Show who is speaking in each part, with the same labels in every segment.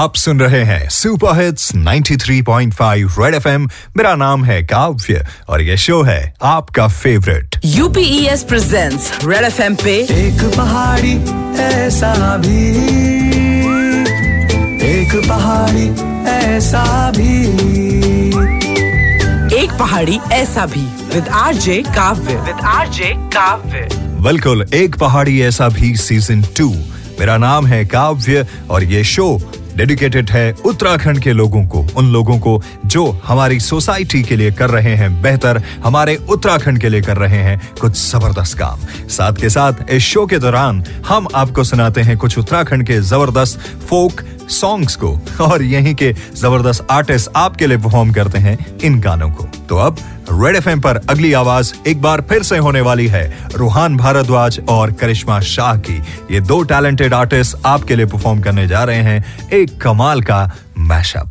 Speaker 1: आप सुन रहे हैं सुपर हिट्स 93.5 रेड एफएम। मेरा नाम है काव्य और ये शो है आपका favourite.
Speaker 2: UPS presents Red FM पे।
Speaker 3: एक पहाड़ी ऐसा भी। एक पहाड़ी ऐसा भी।
Speaker 2: एक पहाड़ी ऐसा भी। With RJ Kavya. With RJ Kavya.
Speaker 1: बिल्कुल एक पहाड़ी ऐसा भी सीज़न टू मेरा नाम है काव्य और ये शो डेडिकेटेड है उत्तराखंड के लोगों को, उन लोगों को जो हमारी सोसाइटी के लिए कर रहे हैं बेहतर, हमारे उत्तराखंड के लिए कर रहे हैं कुछ ज़बरदस्त काम। साथ के साथ इस शो के दौरान हम आपको सुनाते हैं कुछ उत्तराखंड के ज़बरदस्त फोक सॉन्ग्स को और यहीं के ज़बरदस्त आर्टिस्ट आपके लिए परफॉर्म करते हैं इन गानों को। तो अब रेड एफ़ पर अगली आवाज़ एक बार फिर से होने वाली है रूहान भारद्वाज और करिश्मा शाह की। ये दो टैलेंटेड आर्टिस्ट आपके लिए परफॉर्म करने जा रहे हैं एक कमाल का मैशअप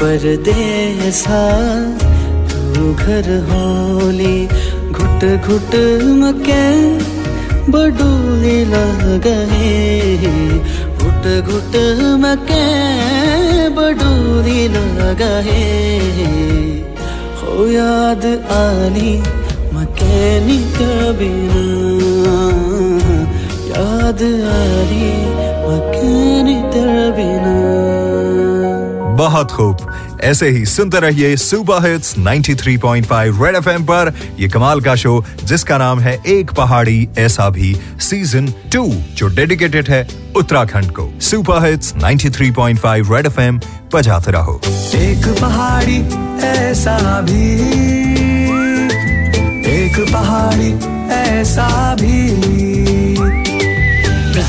Speaker 3: परदेसा, तू घर होली, घुट घुट मके बडूली लगहे घुट घुट मके बडूली लगहे हो याद आली मके निकबिना। याद
Speaker 1: बहुत खूब। ऐसे ही सुनते रहिए सुपर हिट्स 93.5 रेड एफएम पर। ये कमाल का शो जिसका नाम है एक पहाड़ी ऐसा भी सीज़न टू जो डेडिकेटेड है उत्तराखंड को। सुपर हिट्स 93.5 रेड एफएम बजाते रहो।
Speaker 3: एक पहाड़ी ऐसा भी। एक पहाड़ी ऐसा भी।